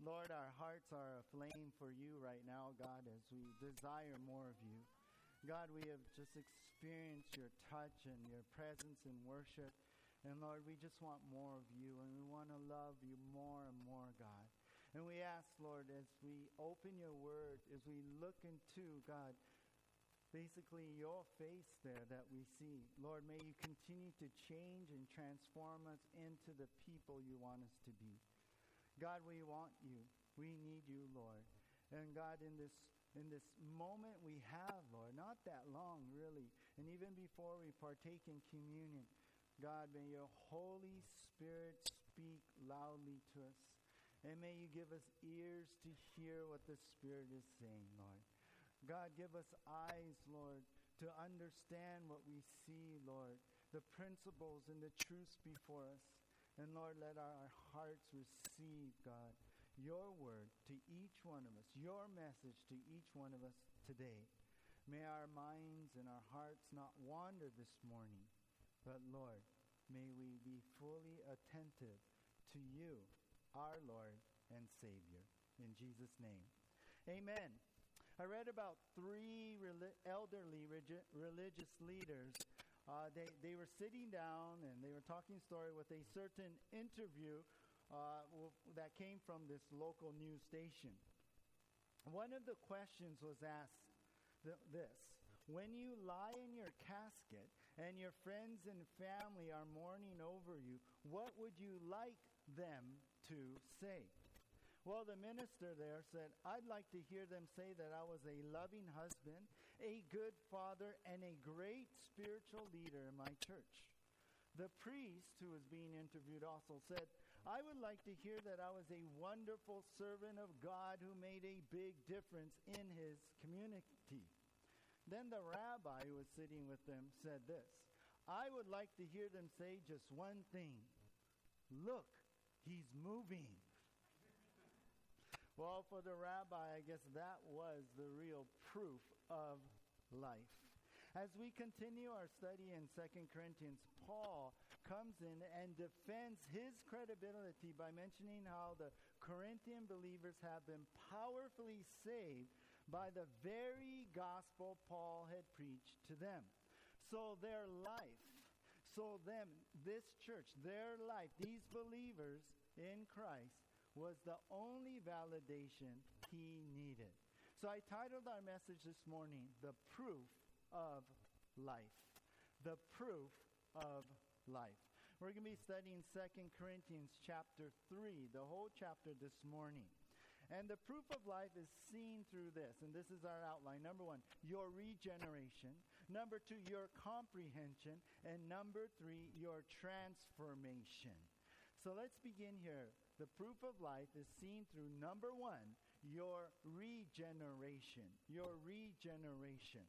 Lord, our hearts are aflame for you right now, God, as we desire more of you. God, we have just experienced your touch and your presence in worship. And Lord, we just want more of you and we want to love you more and more, God. And we ask, Lord, as we open your word, as we look into, God, basically your face there that we see. Lord, may you continue to change and transform us into the people you want us to be. God, we want you. We need you, Lord. And God, in this in this moment we have, Lord, not that long really, and even before we partake in communion, God, may your Holy Spirit speak loudly to us. And may you give us ears to hear what the Spirit is saying, Lord. God, give us eyes, Lord, to understand what we see, Lord, the principles and the truths before us. And Lord, let our hearts receive, God, your word to each one of us, your message to each one of us today. May our minds and our hearts not wander this morning, but Lord, may we be fully attentive to you, our Lord and Savior. In Jesus' name. Amen. I read about three elderly religious leaders uh, they, they were sitting down and they were talking story with a certain interview uh, w- that came from this local news station. One of the questions was asked th- this When you lie in your casket and your friends and family are mourning over you, what would you like them to say? Well, the minister there said, I'd like to hear them say that I was a loving husband, a good father, and a great spiritual leader in my church. The priest who was being interviewed also said, I would like to hear that I was a wonderful servant of God who made a big difference in his community. Then the rabbi who was sitting with them said this I would like to hear them say just one thing Look, he's moving. Well, for the rabbi, I guess that was the real proof of life. As we continue our study in 2 Corinthians, Paul comes in and defends his credibility by mentioning how the Corinthian believers have been powerfully saved by the very gospel Paul had preached to them. So their life, so them, this church, their life, these believers in Christ was the only validation he needed. So I titled our message this morning, The Proof of Life. The Proof of Life. We're going to be studying 2 Corinthians chapter 3, the whole chapter this morning. And the proof of life is seen through this. And this is our outline. Number one, your regeneration. Number two, your comprehension. And number three, your transformation. So let's begin here the proof of life is seen through number one, your regeneration. Your regeneration.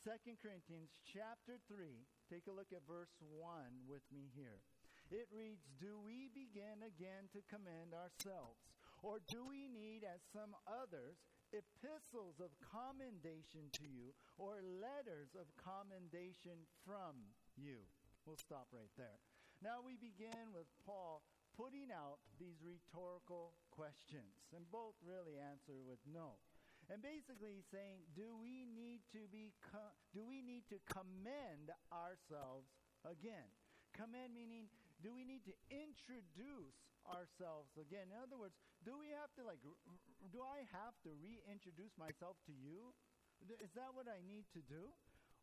Second Corinthians chapter 3, take a look at verse 1 with me here. It reads, Do we begin again to commend ourselves? Or do we need, as some others, epistles of commendation to you, or letters of commendation from you? We'll stop right there. Now we begin with Paul putting out these rhetorical questions, and both really answer with no. And basically saying, do we need to be co- do we need to commend ourselves again? Commend meaning do we need to introduce ourselves again? In other words, do we have to like do I have to reintroduce myself to you? Is that what I need to do?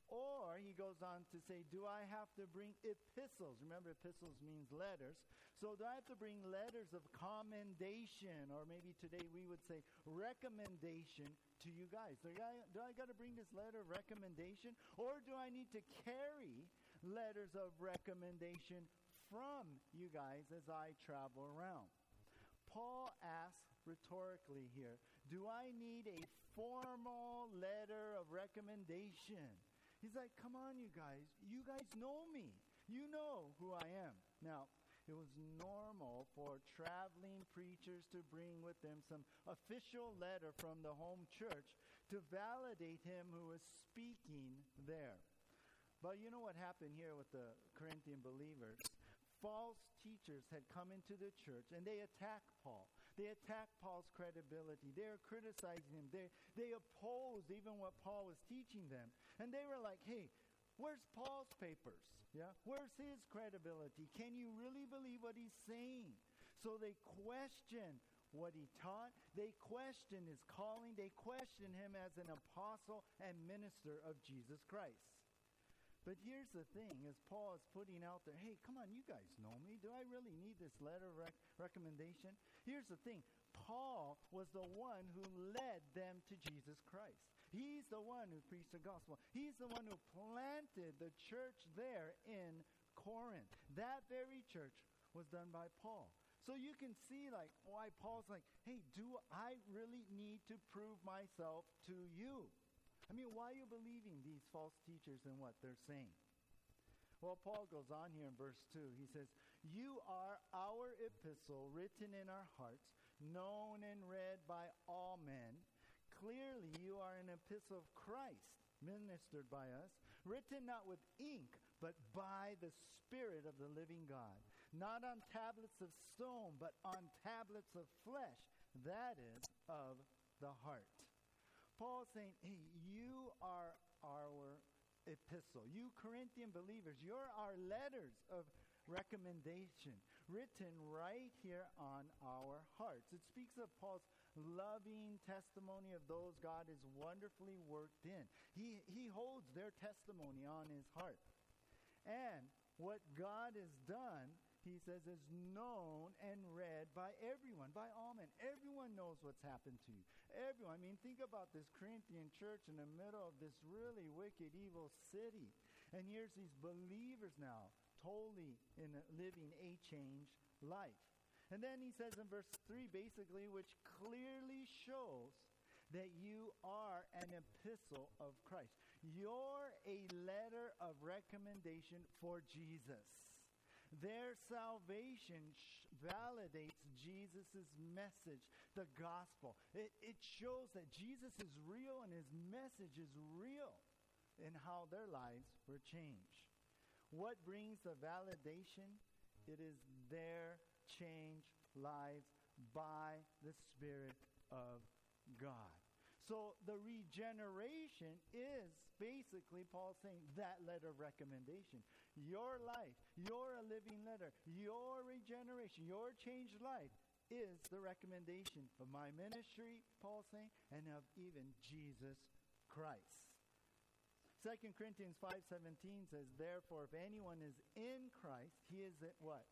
Or he goes on to say, Do I have to bring epistles? Remember, epistles means letters. So do I have to bring letters of commendation, or maybe today we would say recommendation to you guys? Do I, do I got to bring this letter of recommendation? Or do I need to carry letters of recommendation from you guys as I travel around? Paul asks rhetorically here Do I need a formal letter of recommendation? He's like, come on, you guys. You guys know me. You know who I am. Now, it was normal for traveling preachers to bring with them some official letter from the home church to validate him who was speaking there. But you know what happened here with the Corinthian believers? False teachers had come into the church and they attacked Paul. They attacked Paul's credibility. They were criticizing him. They, they opposed even what Paul was teaching them. And they were like, hey, where's Paul's papers? Yeah? Where's his credibility? Can you really believe what he's saying? So they question what he taught. They question his calling. They question him as an apostle and minister of Jesus Christ. But here's the thing as Paul is putting out there, hey, come on, you guys know me. Do I really need this letter of rec- recommendation? Here's the thing Paul was the one who led them to Jesus Christ. He's the one who preached the gospel. He's the one who planted the church there in Corinth. That very church was done by Paul. So you can see like why Paul's like, hey, do I really need to prove myself to you? I mean, why are you believing these false teachers and what they're saying? Well, Paul goes on here in verse 2. He says, You are our epistle written in our hearts, known and read by all men. Clearly, you are an epistle of Christ, ministered by us, written not with ink, but by the Spirit of the living God, not on tablets of stone, but on tablets of flesh, that is, of the heart. Paul saying, hey, you are our epistle. You Corinthian believers, you're our letters of recommendation written right here on our hearts. It speaks of Paul's loving testimony of those God is wonderfully worked in. He, he holds their testimony on his heart. And what God has done he says, is known and read by everyone, by all men. Everyone knows what's happened to you. Everyone. I mean, think about this Corinthian church in the middle of this really wicked, evil city. And here's these believers now, totally in living a changed life. And then he says in verse 3, basically, which clearly shows that you are an epistle of Christ. You're a letter of recommendation for Jesus. Their salvation sh- validates Jesus' message, the gospel. It, it shows that Jesus is real and his message is real in how their lives were changed. What brings the validation? It is their changed lives by the Spirit of God. So the regeneration is basically Paul saying that letter of recommendation. Your life, you're a living letter. Your regeneration, your changed life is the recommendation of my ministry, Paul saying, and of even Jesus Christ. 2 Corinthians 5:17 says, "Therefore if anyone is in Christ, he is a, what?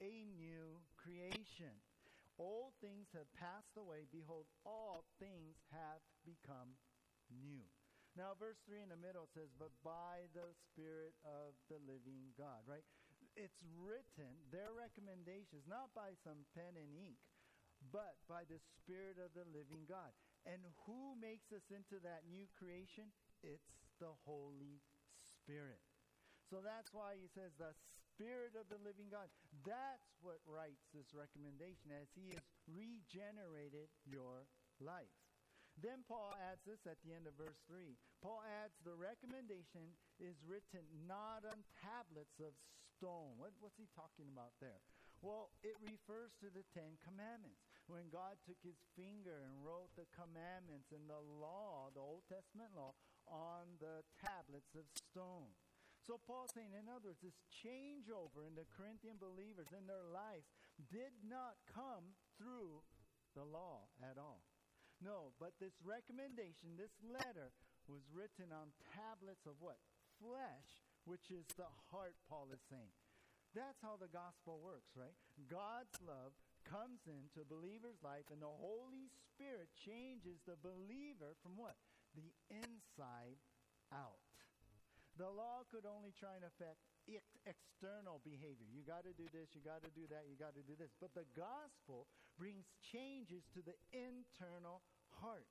A new creation." Old things have passed away. Behold, all things have become new. Now, verse 3 in the middle says, But by the Spirit of the living God, right? It's written, their recommendations, not by some pen and ink, but by the Spirit of the living God. And who makes us into that new creation? It's the Holy Spirit. So that's why he says the Spirit of the living God. That's what writes this recommendation as he has regenerated your life. Then Paul adds this at the end of verse 3. Paul adds the recommendation is written not on tablets of stone. What, what's he talking about there? Well, it refers to the Ten Commandments. When God took his finger and wrote the commandments and the law, the Old Testament law, on the tablets of stone. So Paul's saying, in other words, this changeover in the Corinthian believers in their lives did not come through the law at all. No, but this recommendation, this letter, was written on tablets of what? Flesh, which is the heart, Paul is saying. That's how the gospel works, right? God's love comes into a believer's life, and the Holy Spirit changes the believer from what? The inside out. The law could only try and affect ex- external behavior. You got to do this, you got to do that, you got to do this. But the gospel brings changes to the internal heart.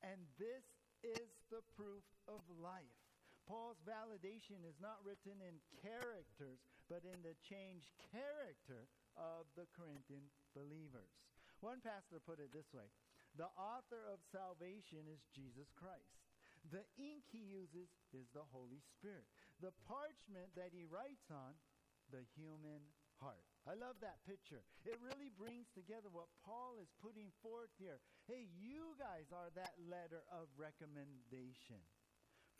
And this is the proof of life. Paul's validation is not written in characters, but in the changed character of the Corinthian believers. One pastor put it this way The author of salvation is Jesus Christ. The ink he uses is the Holy Spirit. The parchment that he writes on, the human heart. I love that picture. It really brings together what Paul is putting forth here. Hey, you guys are that letter of recommendation.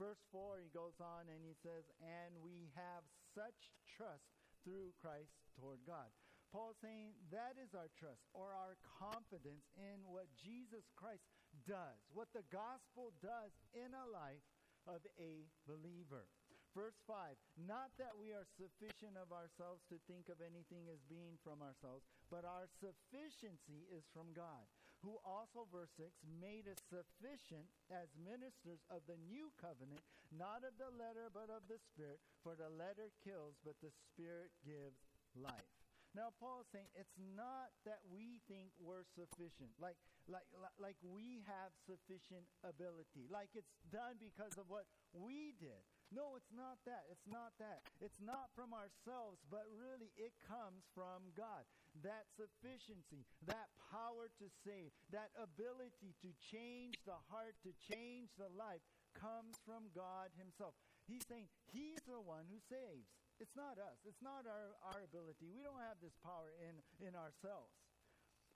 Verse 4, he goes on and he says, And we have such trust through Christ toward God. Paul's saying that is our trust or our confidence in what Jesus Christ does, what the gospel does in a life of a believer. Verse 5 Not that we are sufficient of ourselves to think of anything as being from ourselves, but our sufficiency is from God, who also, verse 6, made us sufficient as ministers of the new covenant, not of the letter, but of the Spirit. For the letter kills, but the Spirit gives life. Now, Paul's saying it's not that we think we're sufficient, like, like, like we have sufficient ability, like it's done because of what we did. No, it's not that. It's not that. It's not from ourselves, but really it comes from God. That sufficiency, that power to save, that ability to change the heart, to change the life, comes from God Himself. He's saying He's the one who saves. It's not us. It's not our, our ability. We don't have this power in, in ourselves.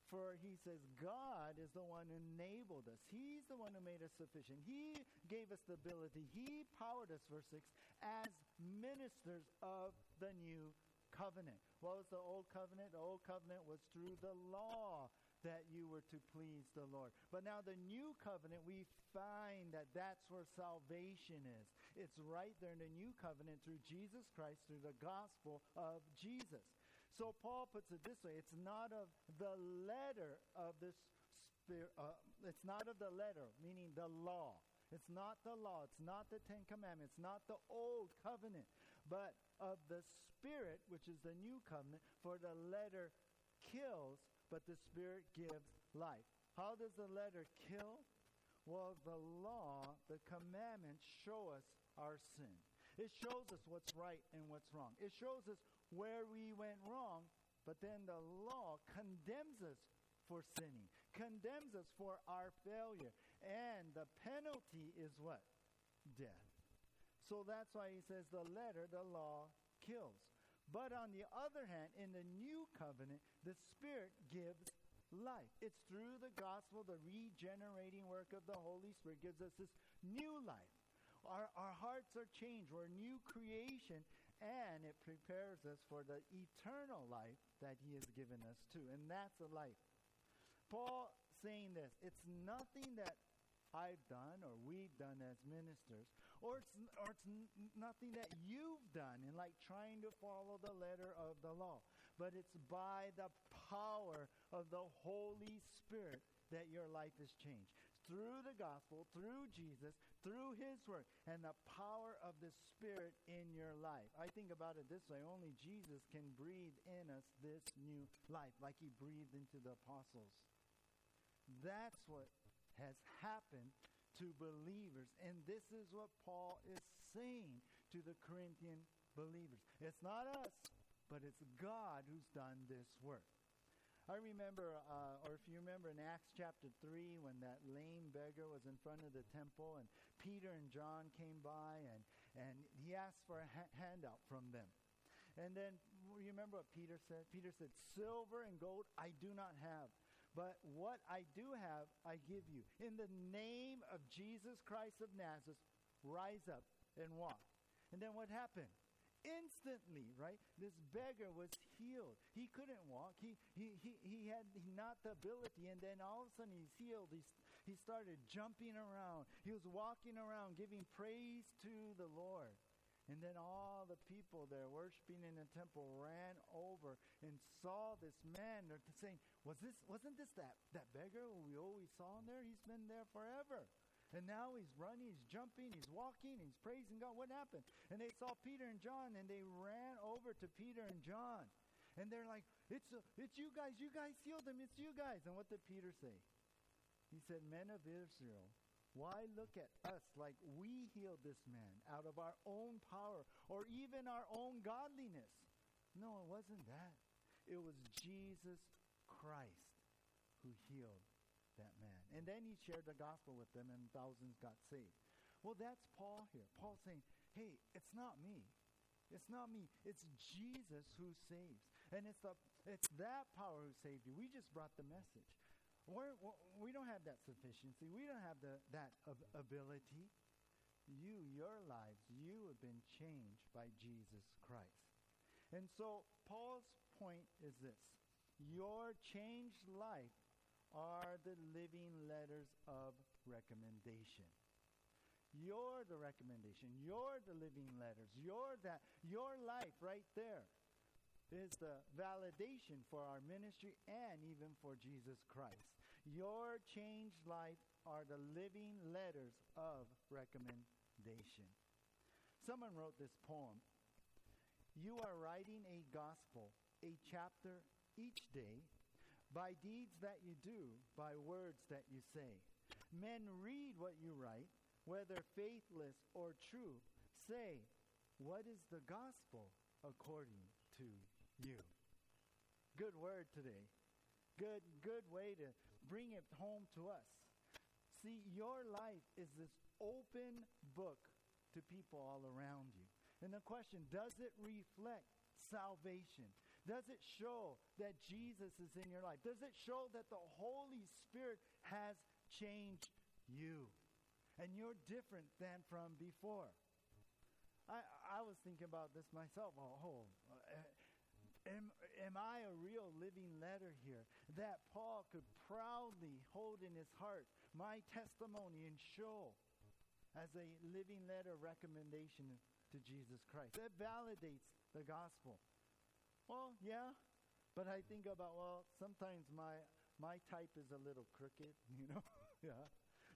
For he says, God is the one who enabled us. He's the one who made us sufficient. He gave us the ability. He powered us, verse 6, as ministers of the new covenant. What was the old covenant? The old covenant was through the law that you were to please the Lord. But now the new covenant, we find that that's where salvation is. It's right there in the new covenant through Jesus Christ, through the gospel of Jesus. So Paul puts it this way it's not of the letter of this spirit, uh, it's not of the letter, meaning the law. It's not the law, it's not the Ten Commandments, not the old covenant, but of the Spirit, which is the new covenant, for the letter kills, but the Spirit gives life. How does the letter kill? Well, the law, the commandments show us our sin. It shows us what's right and what's wrong. It shows us where we went wrong, but then the law condemns us for sinning, condemns us for our failure. And the penalty is what? Death. So that's why he says the letter, the law, kills. But on the other hand, in the new covenant, the Spirit gives life. It's through the gospel, the regenerating work of the Holy Spirit gives us this new life. Our, our hearts are changed. We're a new creation, and it prepares us for the eternal life that He has given us to. And that's a life. Paul saying this it's nothing that I've done or we've done as ministers, or it's, or it's n- nothing that you've done in like trying to follow the letter of the law, but it's by the power of the Holy Spirit that your life is changed through the gospel, through Jesus, through his work, and the power of the Spirit in your life. I think about it this way only Jesus can breathe in us this new life, like he breathed into the apostles. That's what has happened to believers. And this is what Paul is saying to the Corinthian believers. It's not us, but it's God who's done this work. I remember, uh, or if you remember in Acts chapter 3, when that lame beggar was in front of the temple, and Peter and John came by, and, and he asked for a ha- handout from them. And then, you remember what Peter said? Peter said, Silver and gold I do not have, but what I do have, I give you. In the name of Jesus Christ of Nazareth, rise up and walk. And then what happened? instantly, right? This beggar was healed. He couldn't walk. He, he, he, he had not the ability. And then all of a sudden he's healed. He's, he started jumping around. He was walking around giving praise to the Lord. And then all the people there worshiping in the temple ran over and saw this man. They're saying, Was this wasn't this that, that beggar we always saw in there? He's been there forever. And now he's running, he's jumping, he's walking, he's praising God. What happened? And they saw Peter and John, and they ran over to Peter and John. And they're like, it's, uh, it's you guys, you guys healed him, it's you guys. And what did Peter say? He said, Men of Israel, why look at us like we healed this man out of our own power or even our own godliness? No, it wasn't that. It was Jesus Christ who healed that man. And then he shared the gospel with them, and thousands got saved. Well, that's Paul here. Paul saying, hey, it's not me. It's not me. It's Jesus who saves. And it's, the, it's that power who saved you. We just brought the message. We're, we don't have that sufficiency. We don't have the, that ability. You, your lives, you have been changed by Jesus Christ. And so Paul's point is this your changed life are the living letters of recommendation. You're the recommendation. You're the living letters. You're that. Your life right there is the validation for our ministry and even for Jesus Christ. Your changed life are the living letters of recommendation. Someone wrote this poem. You are writing a gospel, a chapter each day, by deeds that you do, by words that you say. Men read what you write, whether faithless or true. Say, what is the gospel according to you? Good word today. Good, good way to bring it home to us. See, your life is this open book to people all around you. And the question does it reflect salvation? Does it show that Jesus is in your life? Does it show that the Holy Spirit has changed you? And you're different than from before. I, I was thinking about this myself. Oh, oh uh, am, am I a real living letter here that Paul could proudly hold in his heart my testimony and show as a living letter recommendation to Jesus Christ? That validates the gospel. Well, yeah, but I think about, well, sometimes my, my type is a little crooked, you know? yeah.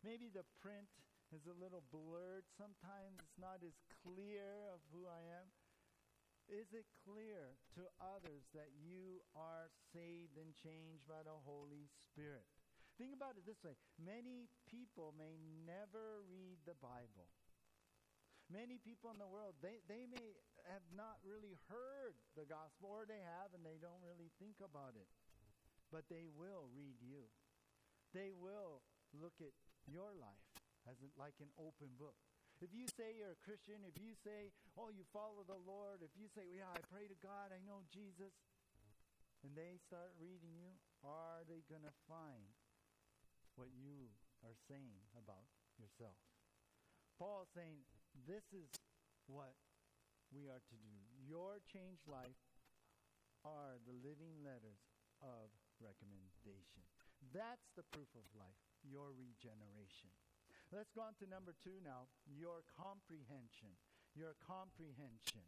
Maybe the print is a little blurred. Sometimes it's not as clear of who I am. Is it clear to others that you are saved and changed by the Holy Spirit? Think about it this way many people may never read the Bible. Many people in the world, they, they may have not really heard the gospel, or they have and they don't really think about it. But they will read you. They will look at your life as like an open book. If you say you're a Christian, if you say, oh, you follow the Lord, if you say, yeah, I pray to God, I know Jesus, and they start reading you, are they going to find what you are saying about yourself? Paul's saying, this is what we are to do. Your changed life are the living letters of recommendation. That's the proof of life, your regeneration. Let's go on to number two now your comprehension. Your comprehension.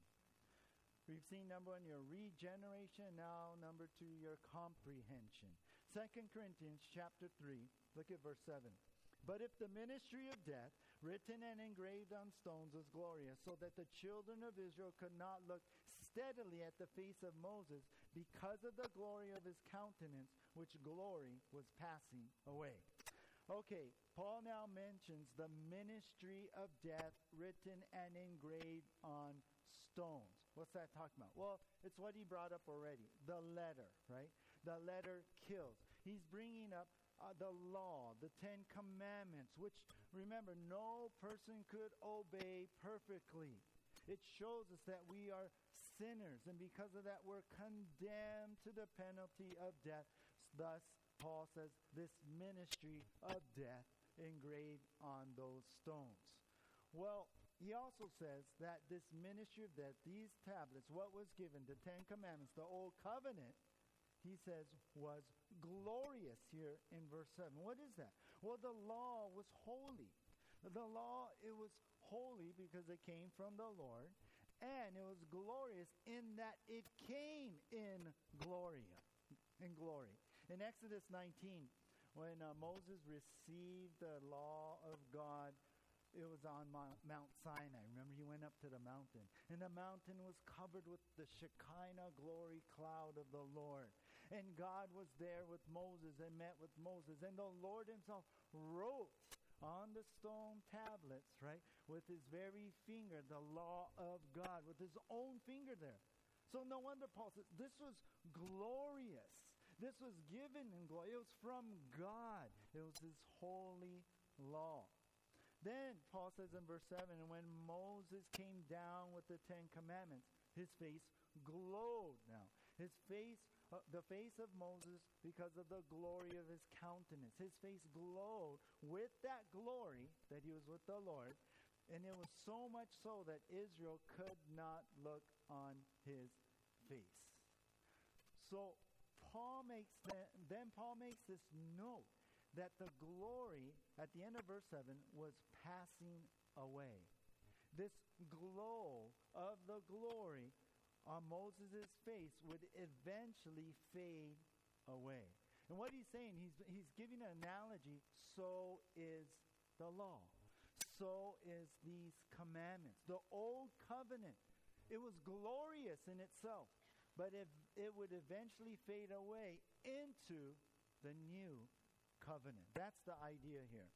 We've seen number one, your regeneration. Now, number two, your comprehension. Second Corinthians chapter 3, look at verse 7. But if the ministry of death, written and engraved on stones, was glorious, so that the children of Israel could not look steadily at the face of Moses because of the glory of his countenance, which glory was passing away. Okay, Paul now mentions the ministry of death written and engraved on stones. What's that talking about? Well, it's what he brought up already the letter, right? The letter kills. He's bringing up uh, the law, the Ten Commandments, which, remember, no person could obey perfectly. It shows us that we are sinners, and because of that, we're condemned to the penalty of death. Thus, Paul says, this ministry of death engraved on those stones. Well, he also says that this ministry of death, these tablets, what was given, the Ten Commandments, the Old Covenant, he says was glorious here in verse 7. What is that? Well, the law was holy. The law, it was holy because it came from the Lord, and it was glorious in that it came in glory. In glory. In Exodus 19, when uh, Moses received the law of God, it was on Mount Sinai. Remember, he went up to the mountain, and the mountain was covered with the Shekinah glory cloud of the Lord. And God was there with Moses and met with Moses, and the Lord himself wrote on the stone tablets, right, with his very finger, the law of God, with his own finger there. So no wonder Paul says this was glorious. This was given in glory. It was from God. It was his holy law. Then Paul says in verse 7 And when Moses came down with the Ten Commandments, his face glowed. Now, His face, uh, the face of Moses, because of the glory of his countenance. His face glowed with that glory that he was with the Lord. And it was so much so that Israel could not look on his face. So Paul makes then, then Paul makes this note that the glory at the end of verse 7 was passing away. This glow of the glory on Moses' face would eventually fade away. And what he's saying, he's, he's giving an analogy so is the law. So is these commandments. The old covenant, it was glorious in itself, but if it would eventually fade away into the new covenant. That's the idea here.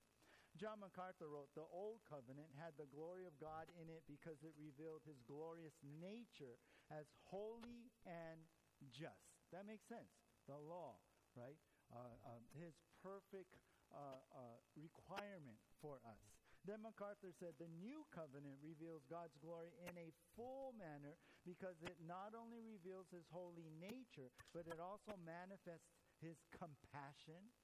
John MacArthur wrote, The Old Covenant had the glory of God in it because it revealed his glorious nature as holy and just. That makes sense. The law, right? Uh, uh, his perfect uh, uh requirement for us. Then MacArthur said, The new covenant reveals God's glory in a full manner because it not only reveals his holy nature, but it also manifests his compassion,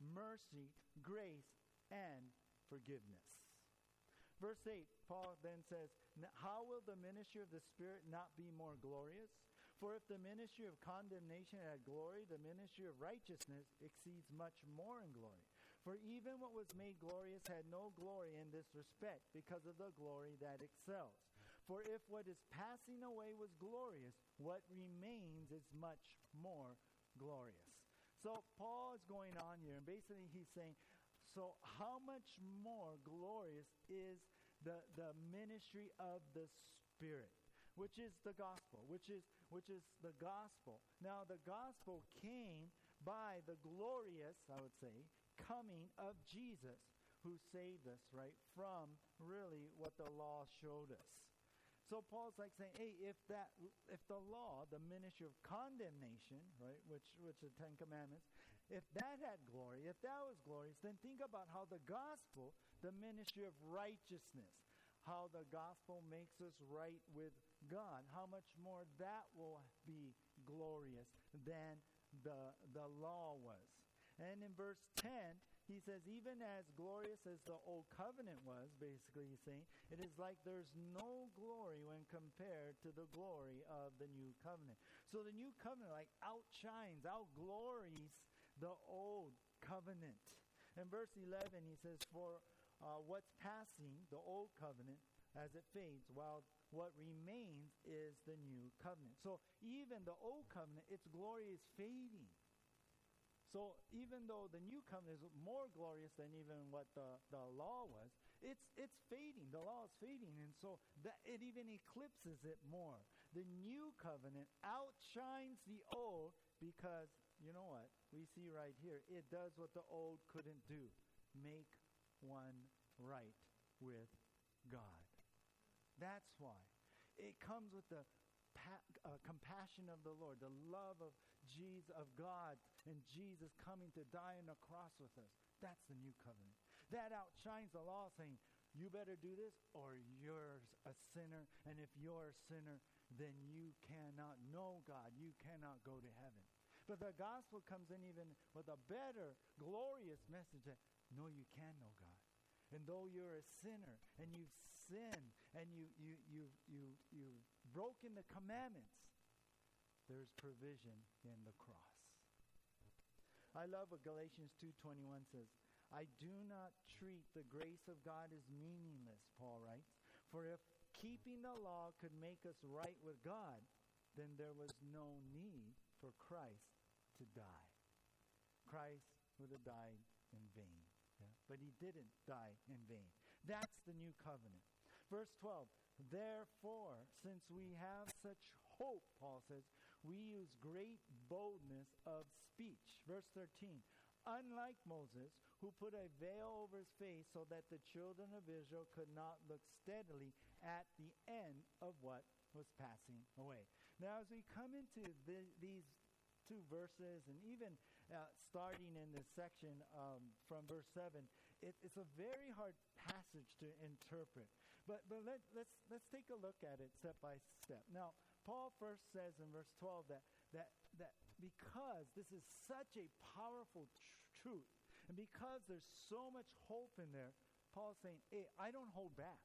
mercy, grace, and forgiveness. Verse 8, Paul then says, How will the ministry of the Spirit not be more glorious? For if the ministry of condemnation had glory, the ministry of righteousness exceeds much more in glory. For even what was made glorious had no glory in this respect, because of the glory that excels. For if what is passing away was glorious, what remains is much more glorious. So Paul is going on here, and basically he's saying, so how much more glorious is the, the ministry of the Spirit? Which is the gospel, which is which is the gospel. Now the gospel came by the glorious, I would say, coming of Jesus who saved us, right, from really what the law showed us. So Paul's like saying, hey, if that, if the law, the ministry of condemnation, right, which, which the Ten Commandments, if that had glory, if that was glorious, then think about how the gospel, the ministry of righteousness, how the gospel makes us right with God, how much more that will be glorious than the, the law was. And in verse 10, he says, even as glorious as the old covenant was, basically he's saying, it is like there's no glory when compared to the glory of the new covenant. So the new covenant like outshines, outglories the old covenant. In verse 11, he says, for uh, what's passing, the old covenant, as it fades, while what remains is the new covenant. So even the old covenant, its glory is fading. So even though the new covenant is more glorious than even what the, the law was, it's, it's fading. The law is fading. And so that it even eclipses it more. The new covenant outshines the old because, you know what? We see right here, it does what the old couldn't do. Make one right with God. That's why. It comes with the pa- uh, compassion of the Lord, the love of Jesus, of God, and Jesus coming to die on the cross with us. That's the new covenant. That outshines the law saying, you better do this or you're a sinner. And if you're a sinner, then you cannot know God. You cannot go to heaven. But the gospel comes in even with a better, glorious message that, no, you can know God. And though you're a sinner and you've sinned and you, you, you, you, you've broken the commandments, provision in the cross. I love what Galatians 2:21 says. I do not treat the grace of God as meaningless, Paul writes. For if keeping the law could make us right with God, then there was no need for Christ to die. Christ would have died in vain. Yeah? But he didn't die in vain. That's the new covenant. Verse 12, therefore, since we have such hope, Paul says, we use great boldness of speech. Verse 13. Unlike Moses, who put a veil over his face so that the children of Israel could not look steadily at the end of what was passing away. Now, as we come into the, these two verses, and even uh, starting in this section um, from verse 7, it, it's a very hard passage to interpret. But, but let, let's, let's take a look at it step by step. Now, Paul first says in verse 12 that that, that because this is such a powerful tr- truth, and because there's so much hope in there, Paul's saying, hey, I don't hold back.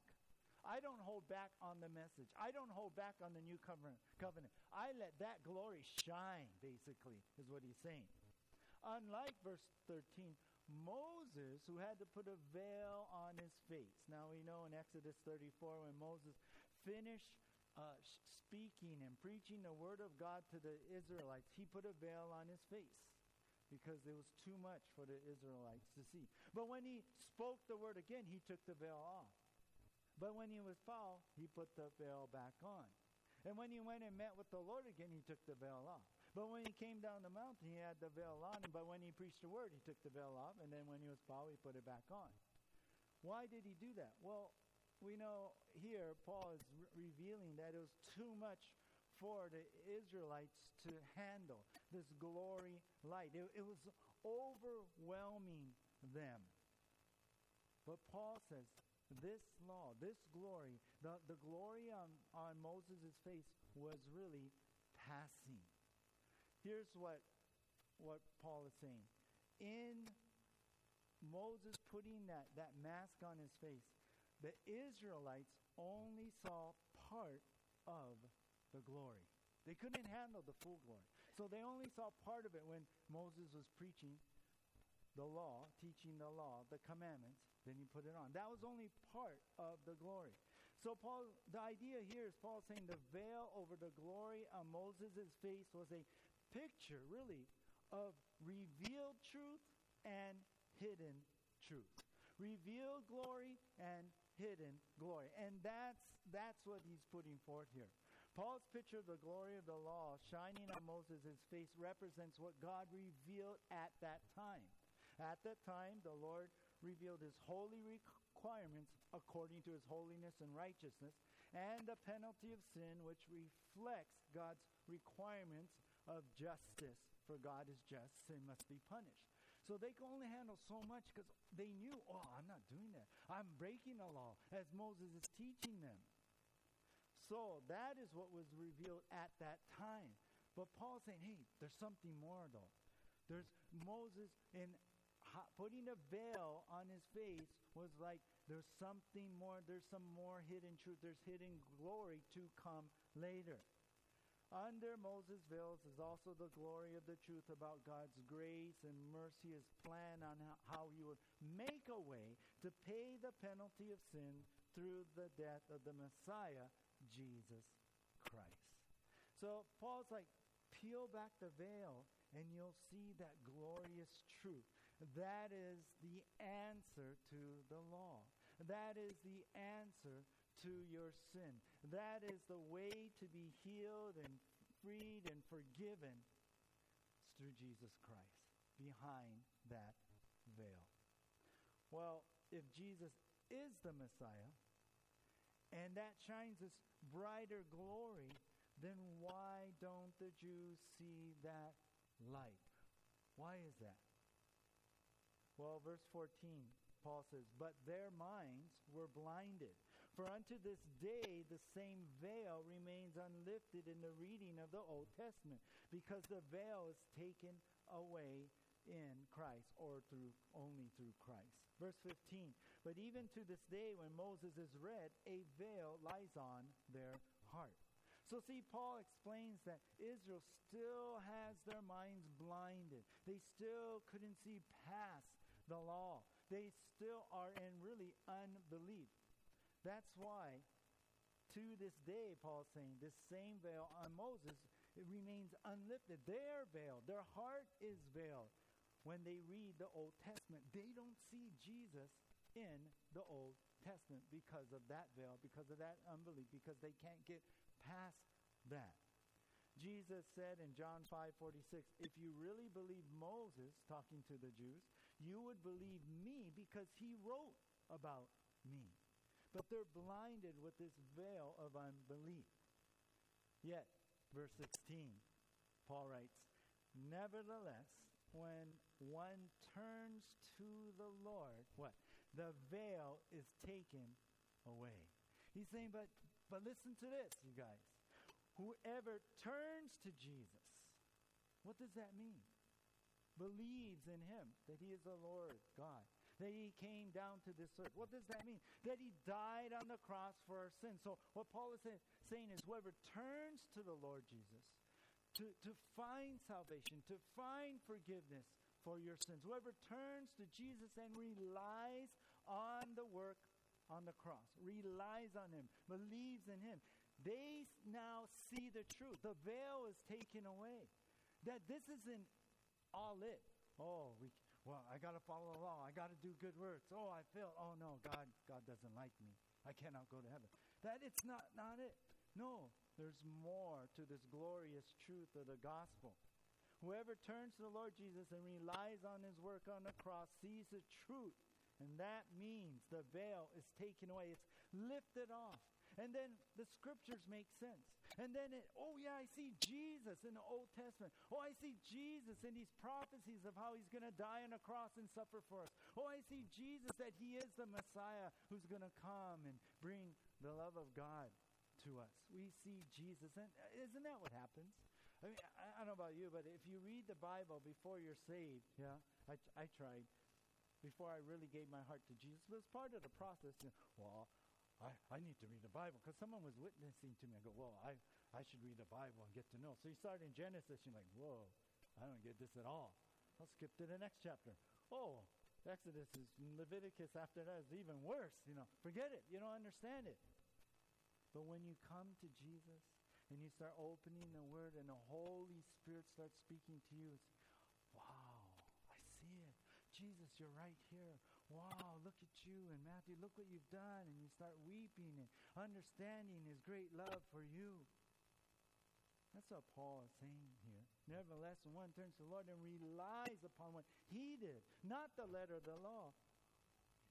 I don't hold back on the message. I don't hold back on the new covenant. covenant. I let that glory shine, basically, is what he's saying. Unlike verse 13, Moses, who had to put a veil on his face. Now we know in Exodus 34 when Moses finished uh, speaking and preaching the word of God to the Israelites, he put a veil on his face because it was too much for the Israelites to see. But when he spoke the word again, he took the veil off. But when he was foul, he put the veil back on. And when he went and met with the Lord again, he took the veil off. But when he came down the mountain, he had the veil on. But when he preached the word, he took the veil off. And then when he was foul, he put it back on. Why did he do that? Well, we know here Paul is re- revealing that it was too much for the Israelites to handle this glory light. It, it was overwhelming them. But Paul says, this law, this glory, the, the glory on, on Moses' face was really passing. Here's what, what Paul is saying. In Moses putting that, that mask on his face, the Israelites only saw part of the glory. They couldn't handle the full glory. So they only saw part of it when Moses was preaching the law, teaching the law, the commandments, then he put it on. That was only part of the glory. So Paul, the idea here is Paul saying the veil over the glory on Moses' face was a picture, really, of revealed truth and hidden truth. Revealed glory and hidden glory. And that's, that's what he's putting forth here. Paul's picture of the glory of the law shining on Moses' face represents what God revealed at that time. At that time, the Lord revealed his holy requirements according to his holiness and righteousness, and the penalty of sin, which reflects God's requirements of justice. For God is just, sin must be punished. So they could only handle so much because they knew, oh, I'm not doing that. I'm breaking the law as Moses is teaching them. So that is what was revealed at that time. But Paul's saying, hey, there's something more though. There's Moses in putting a veil on his face was like there's something more, there's some more hidden truth, there's hidden glory to come later. Under Moses' veils is also the glory of the truth about God's grace and mercy, his plan on how he would make a way to pay the penalty of sin through the death of the Messiah, Jesus Christ. So Paul's like, peel back the veil and you'll see that glorious truth. That is the answer to the law. That is the answer to your sin. That is the way to be healed and freed and forgiven it's through Jesus Christ behind that veil. Well, if Jesus is the Messiah and that shines this brighter glory, then why don't the Jews see that light? Why is that? Well, verse 14, Paul says, But their minds were blinded. For unto this day the same veil remains unlifted in the reading of the Old Testament, because the veil is taken away in Christ, or through only through Christ. Verse 15, But even to this day when Moses is read, a veil lies on their heart. So, see, Paul explains that Israel still has their minds blinded. They still couldn't see past the law. They still are in really unbelief. That's why, to this day, Paul's saying, this same veil on Moses, it remains unlifted. Their veil, their heart is veiled. When they read the Old Testament, they don't see Jesus in the Old Testament because of that veil, because of that unbelief, because they can't get past that. Jesus said in John 5:46, "If you really believe Moses talking to the Jews, you would believe me because he wrote about me." But they're blinded with this veil of unbelief. Yet, verse 16, Paul writes, "Nevertheless, when one turns to the Lord, what? The veil is taken away." He's saying, but but listen to this, you guys. Whoever turns to Jesus, What does that mean? Believes in him, that he is the Lord God, that he came down to this earth. What does that mean? That he died on the cross for our sins. So what Paul is saying is whoever turns to the Lord Jesus to, to find salvation, to find forgiveness for your sins, whoever turns to Jesus and relies on the work on the cross, relies on him, believes in him, they now see the truth. The veil is taken away. That this isn't all it. Oh, we, well, I got to follow the law. I got to do good works. Oh, I feel. Oh no, God, God doesn't like me. I cannot go to heaven. That it's not not it. No, there's more to this glorious truth of the gospel. Whoever turns to the Lord Jesus and relies on his work on the cross sees the truth. And that means the veil is taken away. It's lifted off. And then the scriptures make sense. And then, it, oh yeah, I see Jesus in the Old Testament. Oh, I see Jesus in these prophecies of how he's going to die on a cross and suffer for us. Oh, I see Jesus that he is the Messiah who's going to come and bring the love of God to us. We see Jesus. And uh, isn't that what happens? I mean, I, I don't know about you, but if you read the Bible before you're saved, yeah, I, I tried before I really gave my heart to Jesus. But it's part of the process. You know, well, I, I need to read the Bible because someone was witnessing to me. I go, well, I, I should read the Bible and get to know. So you start in Genesis, you're like, whoa, I don't get this at all. I'll skip to the next chapter. Oh, Exodus is Leviticus after that is even worse. You know, forget it. You don't understand it. But when you come to Jesus and you start opening the Word and the Holy Spirit starts speaking to you, it's, wow, I see it. Jesus, you're right here wow, look at you. And Matthew, look what you've done. And you start weeping and understanding his great love for you. That's what Paul is saying here. Nevertheless, when one turns to the Lord and relies upon what he did, not the letter of the law,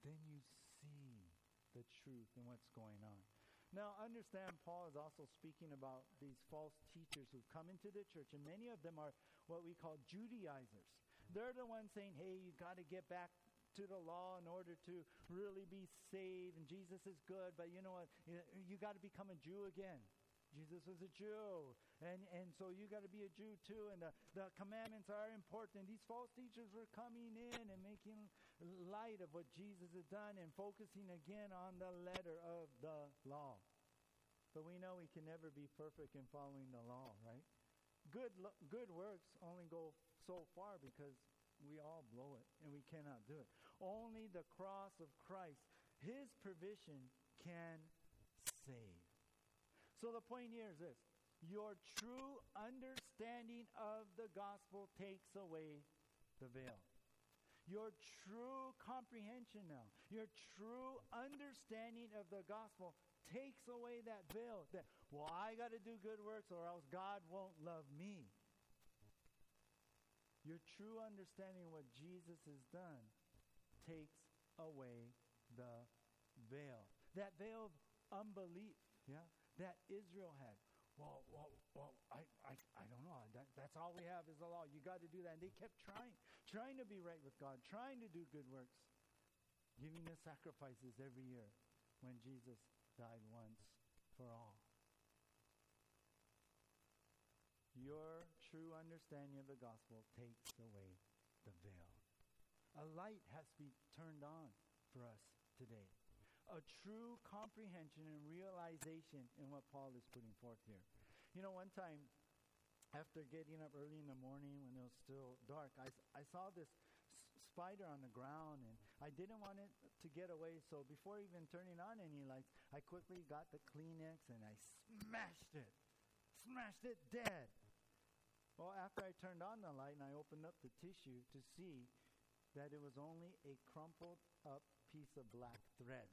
then you see the truth and what's going on. Now, understand, Paul is also speaking about these false teachers who've come into the church, and many of them are what we call Judaizers. They're the ones saying, hey, you've got to get back to the law in order to really be saved, and Jesus is good, but you know what? You, you got to become a Jew again. Jesus was a Jew, and, and so you got to be a Jew too, and the, the commandments are important. These false teachers were coming in and making light of what Jesus had done and focusing again on the letter of the law. But we know we can never be perfect in following the law, right? Good, good works only go so far because we all blow it, and we cannot do it. Only the cross of Christ, his provision, can save. So the point here is this your true understanding of the gospel takes away the veil. Your true comprehension now, your true understanding of the gospel takes away that veil that, well, I got to do good works or else God won't love me. Your true understanding of what Jesus has done takes away the veil. That veil of unbelief, yeah, that Israel had. Well, well, well I, I, I don't know. That, that's all we have is the law. You got to do that. And they kept trying, trying to be right with God, trying to do good works, giving the sacrifices every year when Jesus died once for all. Your true understanding of the gospel takes away the veil. A light has to be turned on for us today. A true comprehension and realization in what Paul is putting forth here. You know, one time, after getting up early in the morning when it was still dark, I, I saw this spider on the ground and I didn't want it to get away. So before even turning on any lights, I quickly got the Kleenex and I smashed it. Smashed it dead. Well, after I turned on the light and I opened up the tissue to see that it was only a crumpled up piece of black thread.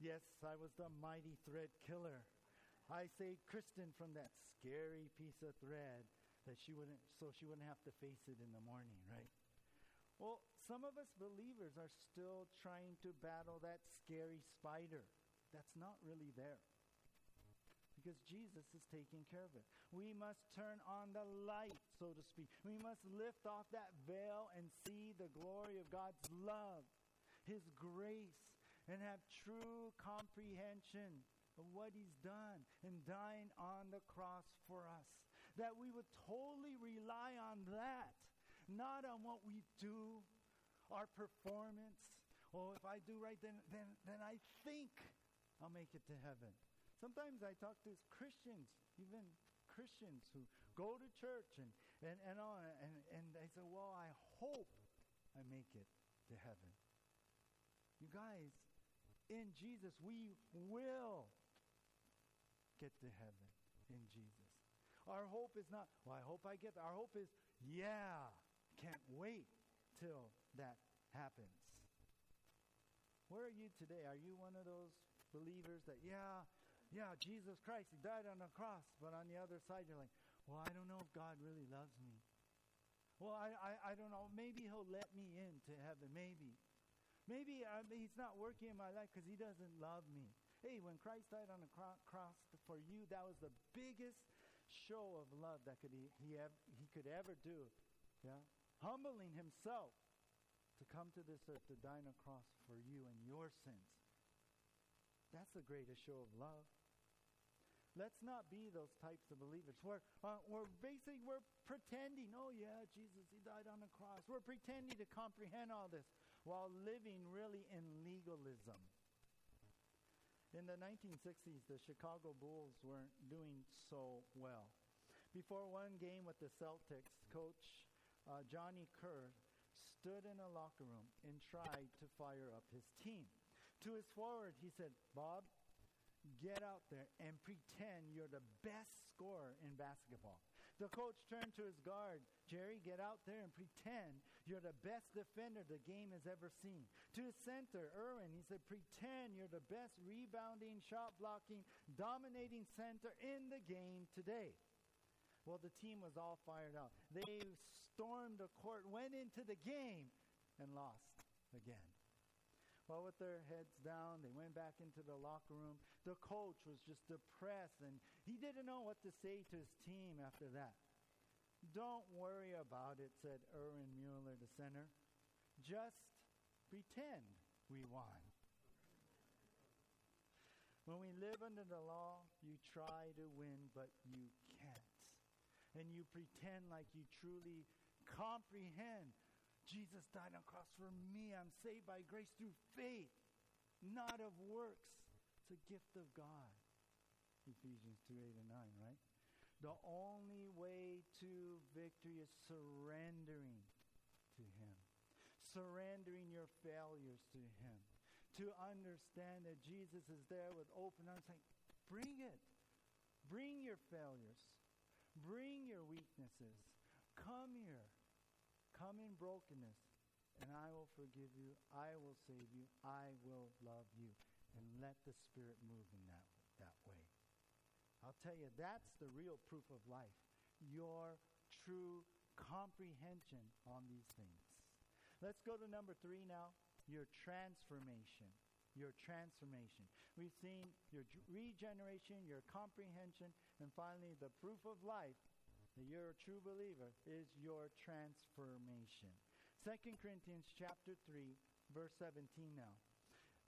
Yes, I was the mighty thread killer. I saved Kristen from that scary piece of thread that she wouldn't so she wouldn't have to face it in the morning, right? Well, some of us believers are still trying to battle that scary spider that's not really there because Jesus is taking care of it. We must turn on the light, so to speak. We must lift off that veil and see the glory of God's love, His grace, and have true comprehension of what He's done in dying on the cross for us. that we would totally rely on that, not on what we do, our performance. Oh, if I do right, then, then, then I think I'll make it to heaven. Sometimes I talk to Christians, even Christians who go to church and, and, and, on, and, and they say, Well, I hope I make it to heaven. You guys, in Jesus, we will get to heaven in Jesus. Our hope is not, well, I hope I get there. Our hope is, yeah, can't wait till that happens. Where are you today? Are you one of those believers that, yeah, yeah, Jesus Christ, He died on the cross, but on the other side, you're like, well, I don't know if God really loves me. Well, I, I, I don't know. Maybe He'll let me into heaven. Maybe. Maybe uh, He's not working in my life because He doesn't love me. Hey, when Christ died on the cro- cross for you, that was the biggest show of love that could he, he, ev- he could ever do. Yeah? Humbling Himself to come to this earth to die on a cross for you and your sins. That's the greatest show of love. Let's not be those types of believers. We're, uh, we're basically, we're pretending, oh yeah, Jesus, he died on the cross. We're pretending to comprehend all this while living really in legalism. In the 1960s, the Chicago Bulls weren't doing so well. Before one game with the Celtics, coach uh, Johnny Kerr stood in a locker room and tried to fire up his team. To his forward, he said, Bob, get out there and pretend you're the best scorer in basketball. The coach turned to his guard, Jerry, get out there and pretend you're the best defender the game has ever seen. To his center, Erwin, he said, pretend you're the best rebounding, shot blocking, dominating center in the game today. Well, the team was all fired up. They stormed the court, went into the game, and lost again. Well, with their heads down, they went back into the locker room. The coach was just depressed, and he didn't know what to say to his team after that. Don't worry about it, said Erwin Mueller, the center. Just pretend we won. When we live under the law, you try to win, but you can't. And you pretend like you truly comprehend Jesus died on cross for me. I'm saved by grace through faith, not of works. It's a gift of God. Ephesians 2 8 and 9, right? The only way to victory is surrendering to Him, surrendering your failures to Him, to understand that Jesus is there with open arms saying, Bring it. Bring your failures. Bring your weaknesses. Come here. Come in brokenness, and I will forgive you. I will save you. I will love you. And let the Spirit move in that, that way. I'll tell you, that's the real proof of life. Your true comprehension on these things. Let's go to number three now your transformation. Your transformation. We've seen your regeneration, your comprehension, and finally the proof of life that you're a true believer is your transformation. 2 Corinthians chapter 3, verse 17 now.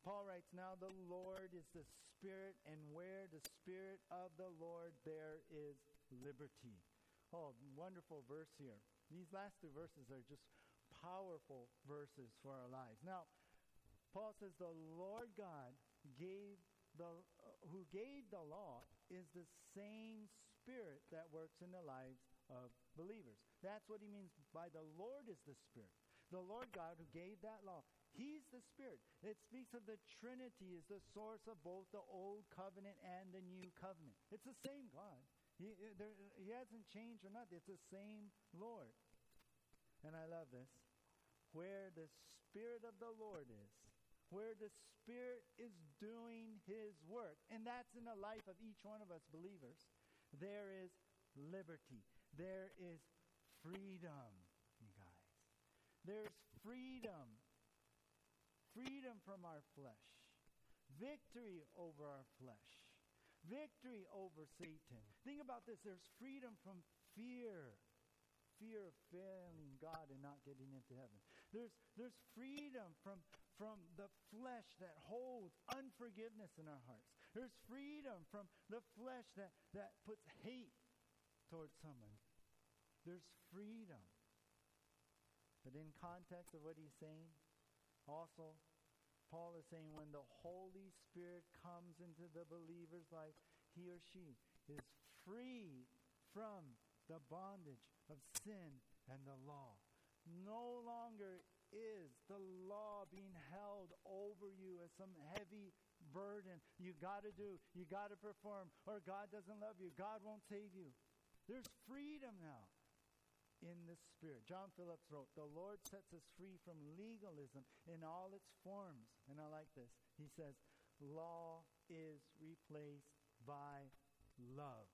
Paul writes, Now the Lord is the Spirit, and where the Spirit of the Lord, there is liberty. Oh, wonderful verse here. These last two verses are just powerful verses for our lives. Now, Paul says, The Lord God gave the, uh, who gave the law is the same Spirit that works in the lives of believers. That's what he means by the Lord is the Spirit. The Lord God who gave that law. He's the Spirit. It speaks of the Trinity as the source of both the Old Covenant and the New Covenant. It's the same God. He, there, he hasn't changed or nothing. It's the same Lord. And I love this. Where the Spirit of the Lord is, where the Spirit is doing His work, and that's in the life of each one of us believers, there is liberty. There is freedom, you guys. There's freedom. Freedom from our flesh. Victory over our flesh. Victory over Satan. Think about this. There's freedom from fear. Fear of failing God and not getting into heaven. There's, there's freedom from, from the flesh that holds unforgiveness in our hearts. There's freedom from the flesh that, that puts hate towards someone. There's freedom. But in context of what he's saying, also, Paul is saying when the Holy Spirit comes into the believer's life, he or she is free from the bondage of sin and the law. No longer is the law being held over you as some heavy burden you got to do, you got to perform, or God doesn't love you, God won't save you. There's freedom now in the Spirit. John Phillips wrote, The Lord sets us free from legalism in all its forms. And I like this. He says, Law is replaced by love.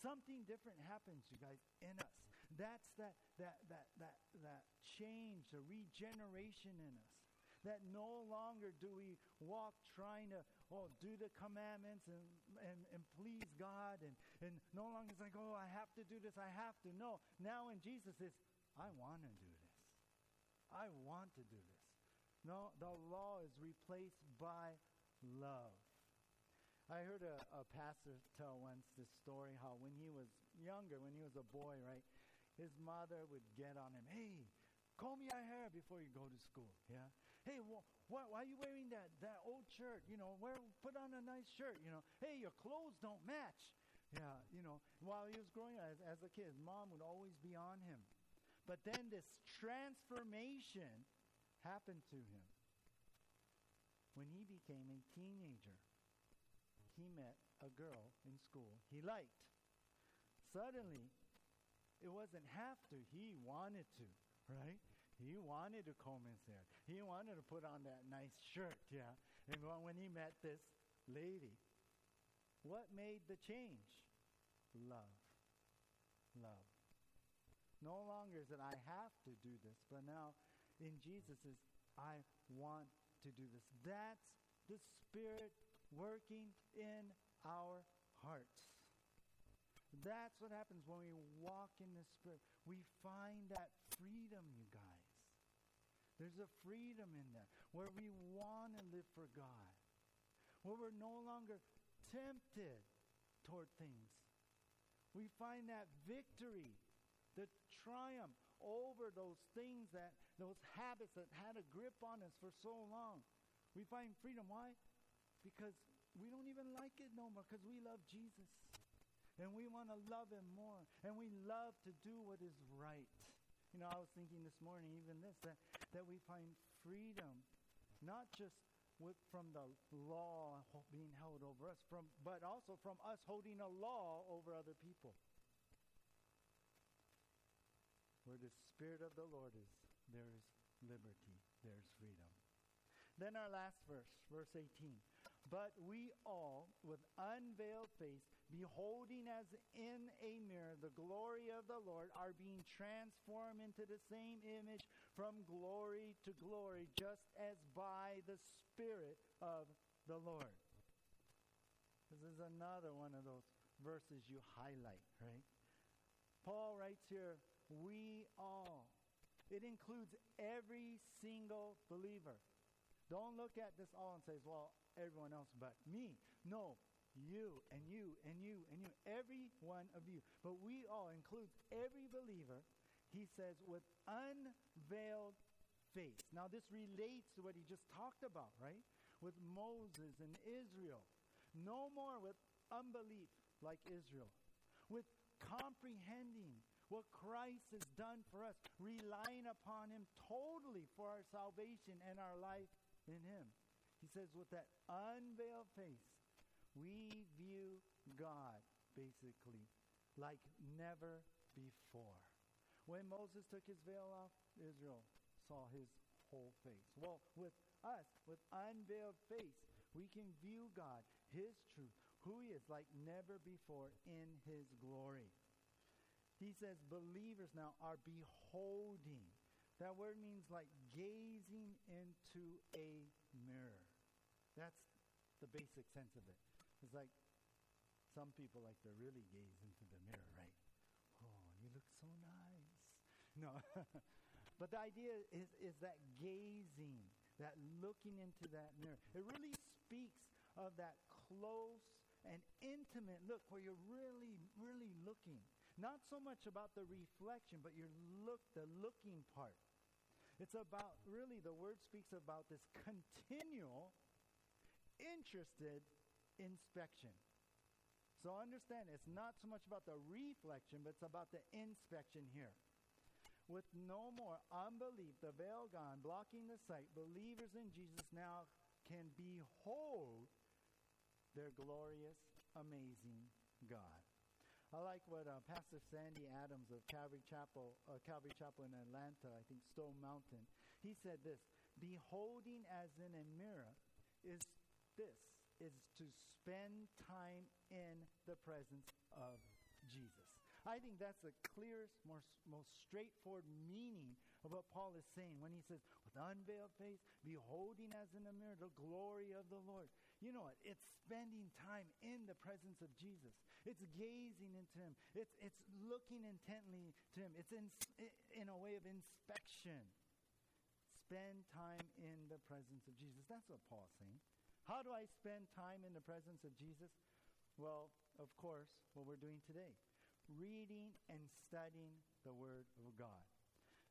Something different happens, you guys, in us. That's that, that, that, that, that change, the regeneration in us. That no longer do we walk trying to oh, do the commandments and, and, and please God, and, and no longer it's like, oh, I have to do this, I have to. No, now in Jesus is, I want to do this. I want to do this. No, the law is replaced by love. I heard a, a pastor tell once this story how when he was younger, when he was a boy, right, his mother would get on him, hey, comb your hair before you go to school, yeah? Hey, wh- wh- why are you wearing that, that old shirt? You know, wear, put on a nice shirt, you know. Hey, your clothes don't match. Yeah, you know, while he was growing up as, as a kid, mom would always be on him. But then this transformation happened to him. When he became a teenager, he met a girl in school he liked. Suddenly, it wasn't have to, he wanted to, right? He wanted to comb his hair. He wanted to put on that nice shirt, yeah. And when he met this lady, what made the change? Love. Love. No longer is it I have to do this, but now in Jesus is I want to do this. That's the Spirit working in our hearts. That's what happens when we walk in the Spirit. We find that freedom, you guys. There's a freedom in that where we want to live for God, where we're no longer tempted toward things. We find that victory, the triumph over those things that, those habits that had a grip on us for so long. We find freedom. Why? Because we don't even like it no more because we love Jesus. And we want to love him more. And we love to do what is right. You know, I was thinking this morning, even this, that, that we find freedom, not just with, from the law being held over us, from, but also from us holding a law over other people. Where the Spirit of the Lord is, there is liberty, there is freedom. Then our last verse, verse 18. But we all, with unveiled face, beholding as in a mirror the glory of the Lord, are being transformed into the same image from glory to glory, just as by the Spirit of the Lord. This is another one of those verses you highlight, right? Paul writes here, we all. It includes every single believer. Don't look at this all and say, well, everyone else but me. No, you and you and you and you, every one of you. But we all includes every believer, he says, with unveiled face. Now, this relates to what he just talked about, right? With Moses and Israel. No more with unbelief like Israel. With comprehending what Christ has done for us, relying upon him totally for our salvation and our life in him. He says, with that unveiled face, we view God, basically, like never before. When Moses took his veil off, Israel saw his whole face. Well, with us, with unveiled face, we can view God, his truth, who he is, like never before in his glory. He says believers now are beholding that word means like gazing into a mirror. That's the basic sense of it. It's like some people like to really gaze into the mirror, right? Oh, you look so nice. No. but the idea is, is that gazing, that looking into that mirror. It really speaks of that close and intimate look where you're really, really looking. Not so much about the reflection, but your look, the looking part. It's about, really, the word speaks about this continual, interested inspection. So understand, it's not so much about the reflection, but it's about the inspection here. With no more unbelief, the veil gone, blocking the sight, believers in Jesus now can behold their glorious, amazing God. I like what uh, Pastor Sandy Adams of Calvary Chapel, uh, Calvary Chapel in Atlanta, I think Stone Mountain, he said this: "Beholding as in a mirror is this: is to spend time in the presence of Jesus." I think that's the clearest, most, most straightforward meaning of what Paul is saying when he says, with unveiled face, beholding as in a mirror the glory of the Lord. You know what? It's spending time in the presence of Jesus. It's gazing into him. It's, it's looking intently to him. It's in, in a way of inspection. Spend time in the presence of Jesus. That's what Paul's saying. How do I spend time in the presence of Jesus? Well, of course, what we're doing today reading and studying the Word of God.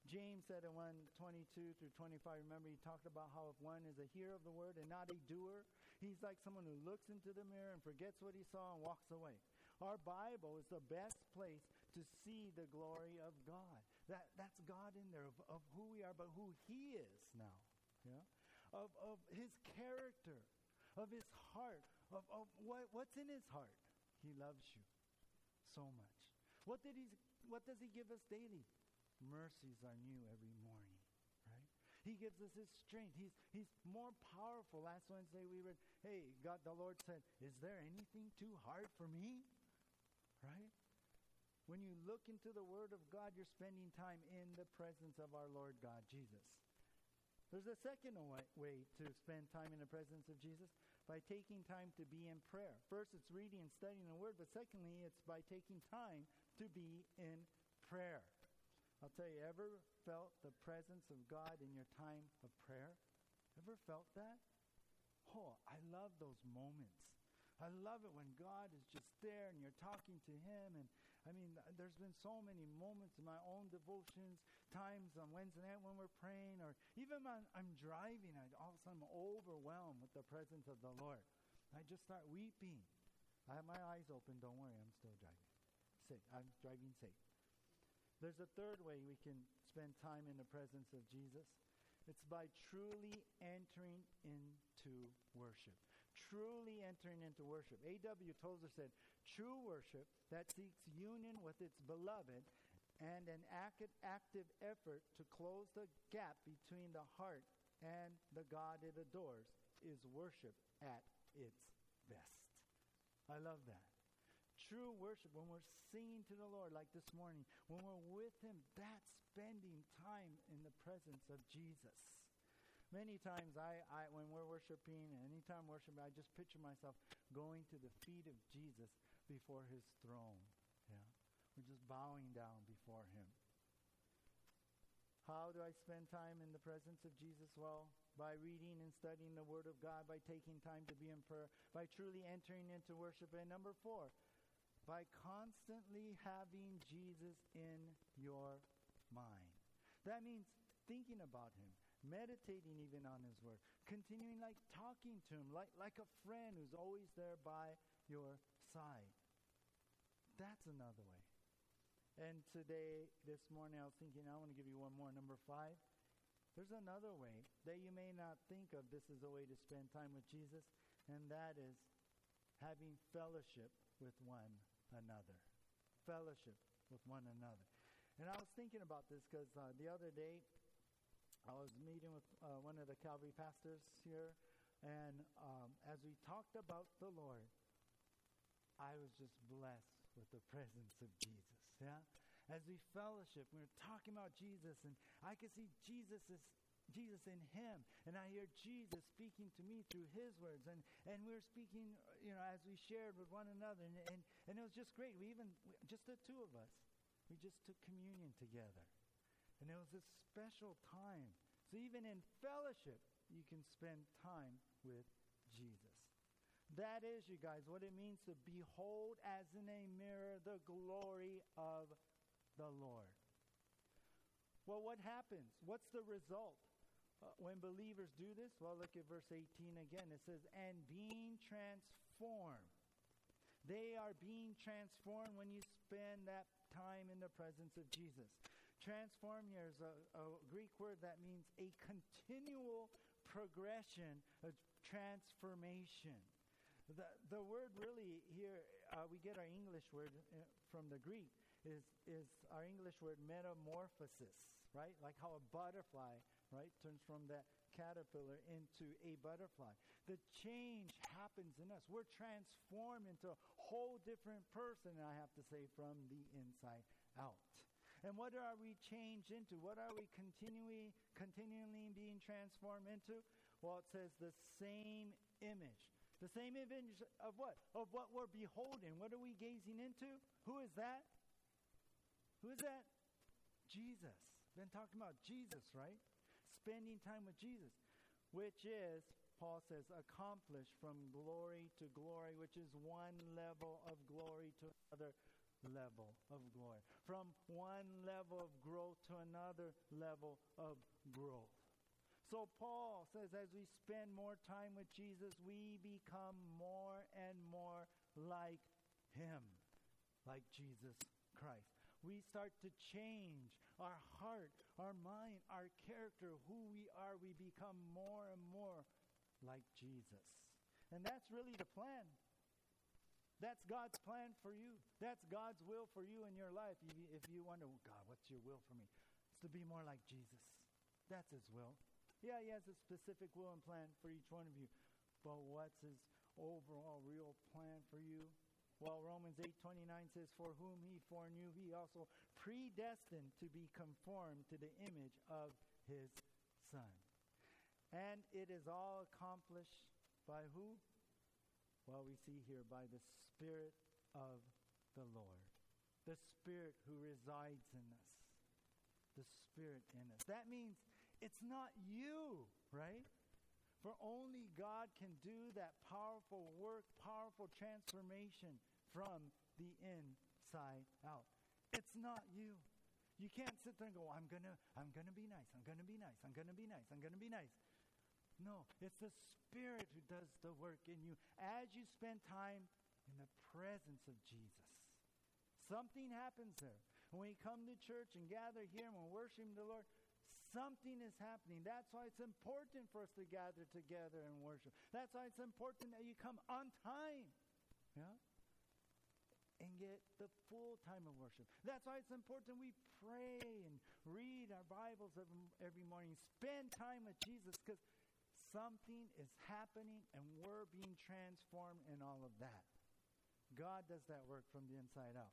James said in 122 through 25, remember he talked about how if one is a hearer of the word and not a doer, he's like someone who looks into the mirror and forgets what he saw and walks away. Our Bible is the best place to see the glory of God. That, that's God in there, of, of who we are, but who he is now. Yeah? Of, of his character, of his heart, of, of what, what's in his heart. He loves you so much. What did he what does he give us daily? Mercies are new every morning, right? He gives us his strength. He's he's more powerful. Last Wednesday we read, "Hey, God the Lord said, "Is there anything too hard for me?" Right? When you look into the word of God, you're spending time in the presence of our Lord God Jesus. There's a second way to spend time in the presence of Jesus by taking time to be in prayer. First, it's reading and studying the Word, but secondly, it's by taking time to be in prayer. I'll tell you, ever felt the presence of God in your time of prayer? Ever felt that? Oh, I love those moments. I love it when God is just there and you're talking to Him. And I mean, there's been so many moments in my own devotions, times on Wednesday night when we're praying, or even when I'm driving, I, all of a sudden I'm overwhelmed with the presence of the Lord. I just start weeping. I have my eyes open. Don't worry, I'm still driving. Safe. I'm driving safe. There's a third way we can spend time in the presence of Jesus. It's by truly entering into worship truly entering into worship. A.W. Tozer said, true worship that seeks union with its beloved and an active effort to close the gap between the heart and the God it adores is worship at its best. I love that. True worship, when we're singing to the Lord like this morning, when we're with Him, that's spending time in the presence of Jesus. Many times, I, I, when we're worshiping, anytime worshiping, I just picture myself going to the feet of Jesus before his throne. Yeah. We're just bowing down before him. How do I spend time in the presence of Jesus? Well, by reading and studying the Word of God, by taking time to be in prayer, by truly entering into worship. And number four, by constantly having Jesus in your mind. That means thinking about Him, meditating even on his word, continuing like talking to him, like, like a friend who's always there by your side. That's another way. And today, this morning, I was thinking, I want to give you one more, number five. There's another way that you may not think of this as a way to spend time with Jesus, and that is having fellowship with one another. Fellowship with one another. And I was thinking about this because uh, the other day, I was meeting with uh, one of the Calvary pastors here, and um, as we talked about the Lord, I was just blessed with the presence of Jesus. Yeah, as we fellowship, we're talking about Jesus, and I can see Jesus is Jesus in him. And I hear Jesus speaking to me through his words. And, and we were speaking, you know, as we shared with one another. And, and, and it was just great. We even, just the two of us, we just took communion together. And it was a special time. So even in fellowship, you can spend time with Jesus. That is, you guys, what it means to behold as in a mirror the glory of the Lord. Well, what happens? What's the result uh, when believers do this? Well, look at verse 18 again. It says, And being transformed. They are being transformed when you spend that time in the presence of Jesus. Transform here is a, a Greek word that means a continual progression of transformation. The, the word really here, uh, we get our English word uh, from the Greek, is, is our English word metamorphosis, right? Like how a butterfly, right, turns from that caterpillar into a butterfly. The change happens in us. We're transformed into a whole different person, I have to say, from the inside out. And what are we changed into? What are we continually, continually being transformed into? Well, it says the same image. The same image of what? Of what we're beholding. What are we gazing into? Who is that? Who is that? Jesus. Been talking about Jesus, right? Spending time with Jesus, which is, Paul says, accomplished from glory to glory, which is one level of glory to another level of glory. From one level of growth to another level of growth. So Paul says as we spend more time with Jesus, we become more and more like him, like Jesus Christ. We start to change our heart, our mind, our character, who we are. We become more and more like Jesus. And that's really the plan. That's God's plan for you. That's God's will for you in your life. If you wonder, God, what's your will for me? It's to be more like Jesus. That's His will. Yeah, He has a specific will and plan for each one of you. But what's His overall real plan for you? Well, Romans 8:29 says, "For whom He foreknew, He also predestined to be conformed to the image of His Son." And it is all accomplished by who? Well, we see here by the Spirit of the Lord, the Spirit who resides in us, the Spirit in us. That means it's not you, right? For only God can do that powerful work, powerful transformation from the inside out. It's not you. You can't sit there and go, I'm gonna, I'm gonna be nice, I'm gonna be nice, I'm gonna be nice, I'm gonna be nice. No, it's the Spirit who does the work in you as you spend time in the presence of Jesus. Something happens there. When we come to church and gather here and we're worshiping the Lord, something is happening. That's why it's important for us to gather together and worship. That's why it's important that you come on time. Yeah? And get the full time of worship. That's why it's important we pray and read our Bibles every, morning. Spend time with Jesus because something is happening and we're being transformed in all of that. God does that work from the inside out.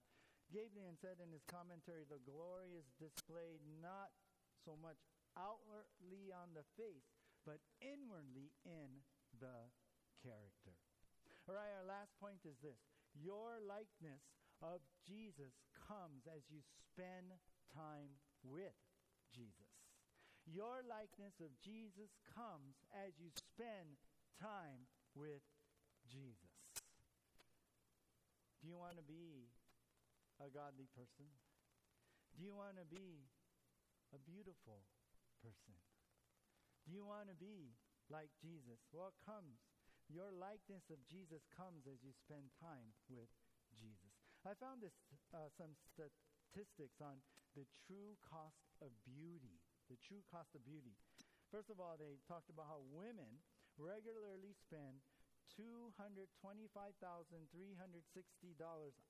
Gabriel said in his commentary, the glory is displayed not so much outwardly on the face, but inwardly in the character. All right, our last point is this your likeness of Jesus comes as you spend time with Jesus. Your likeness of Jesus comes as you spend time with Jesus. Do you want to be a godly person? Do you want to be a beautiful person? Do you want to be like Jesus? Well, it comes. Your likeness of Jesus comes as you spend time with Jesus. I found this, uh, some statistics on the true cost of beauty the true cost of beauty. First of all, they talked about how women regularly spend $225,360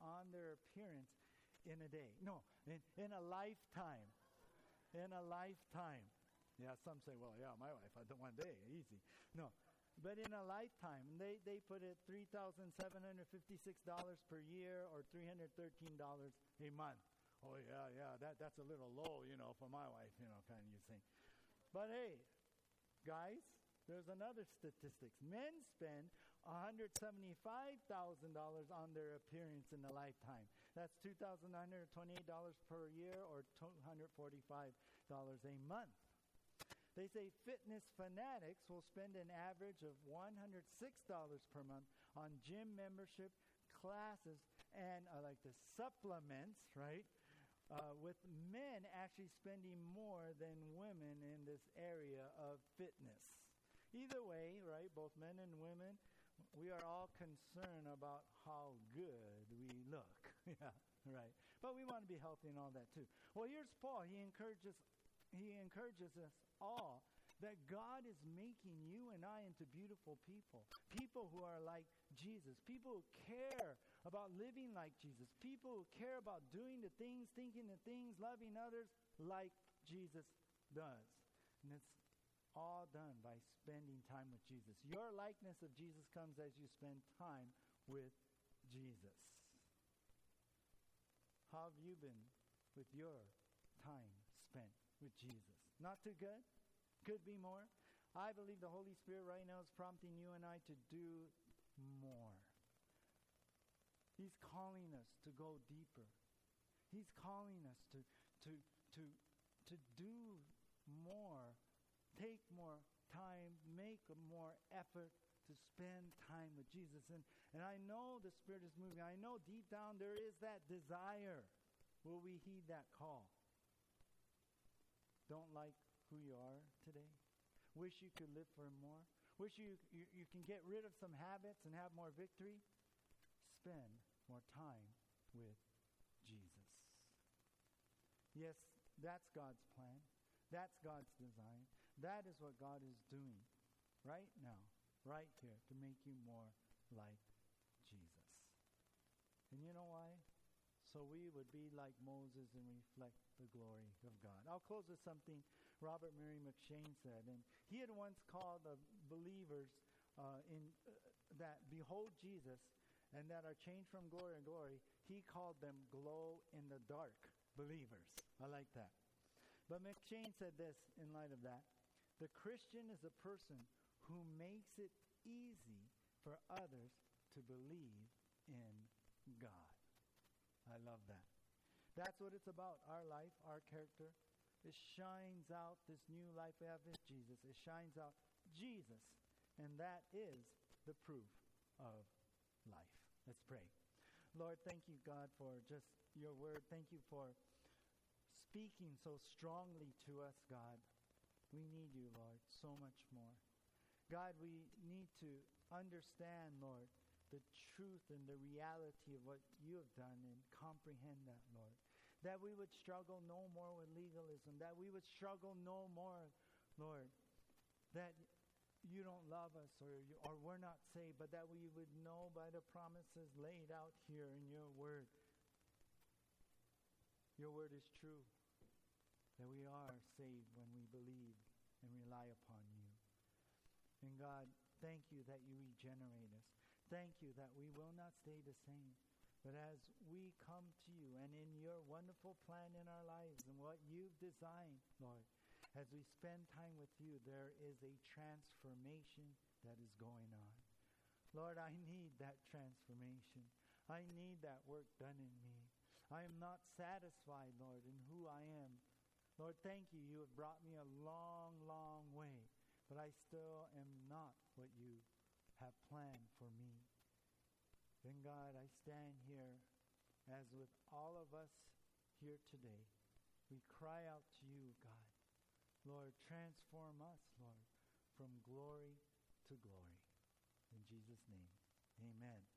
on their appearance in a day. No, in, in a lifetime. In a lifetime. Yeah, some say, well, yeah, my wife, I one day, easy. No, but in a lifetime, they, they put it $3,756 per year or $313 a month oh yeah, yeah, that, that's a little low, you know, for my wife, you know, kind of you think. But hey, guys, there's another statistics. Men spend $175,000 on their appearance in a lifetime. That's $2,928 per year or $245 a month. They say fitness fanatics will spend an average of $106 per month on gym membership, classes, and uh, like the supplements, right? Uh, with men actually spending more than women in this area of fitness. Either way, right, both men and women, we are all concerned about how good we look. yeah, right. But we want to be healthy and all that too. Well, here's Paul. He encourages he encourages us all that God is making you and I into beautiful people. People who are like Jesus. People who care about living like Jesus. People who care about doing the things, thinking the things, loving others like Jesus does. And it's all done by spending time with Jesus. Your likeness of Jesus comes as you spend time with Jesus. How have you been with your time spent with Jesus? Not too good? Could be more. I believe the Holy Spirit right now is prompting you and I to do more. He's calling us to go deeper. He's calling us to, to, to, to do more, take more time, make more effort to spend time with Jesus. And, and I know the Spirit is moving. I know deep down there is that desire. Will we heed that call? Don't like who you are today? Wish you could live for more? Wish you, you, you can get rid of some habits and have more victory? Spend more time with Jesus. Yes, that's God's plan. That's God's design. That is what God is doing right now, right here, to make you more like Jesus. And you know why? So we would be like Moses and reflect the glory of God. I'll close with something Robert Murray McCheyne said. And he had once called the believers uh, in uh, that behold Jesus and that are changed from glory to glory. He called them glow in the dark believers. I like that. But McCheyne said this in light of that. The Christian is a person who makes it easy for others to believe in God. I love that. That's what it's about our life, our character, it shines out this new life we have in Jesus. It shines out Jesus. And that is the proof of life. Let's pray. Lord, thank you, God, for just your word. Thank you for speaking so strongly to us, God. We need you, Lord, so much more. God, we need to understand, Lord, the truth and the reality of what you have done and comprehend that, Lord that we would struggle no more with legalism, that we would struggle no more, Lord, that you don't love us or, you, or we're not saved, but that we would know by the promises laid out here in your word. Your word is true, that we are saved when we believe and rely upon you. And God, thank you that you regenerate us. Thank you that we will not stay the same. But as we come to you and in your wonderful plan in our lives and what you've designed, Lord, as we spend time with you, there is a transformation that is going on. Lord, I need that transformation. I need that work done in me. I am not satisfied, Lord, in who I am. Lord, thank you. You have brought me a long, long way, but I still am not what you have planned for me. Then, God, I stand here as with all of us here today. We cry out to you, God. Lord, transform us, Lord, from glory to glory. In Jesus' name, amen.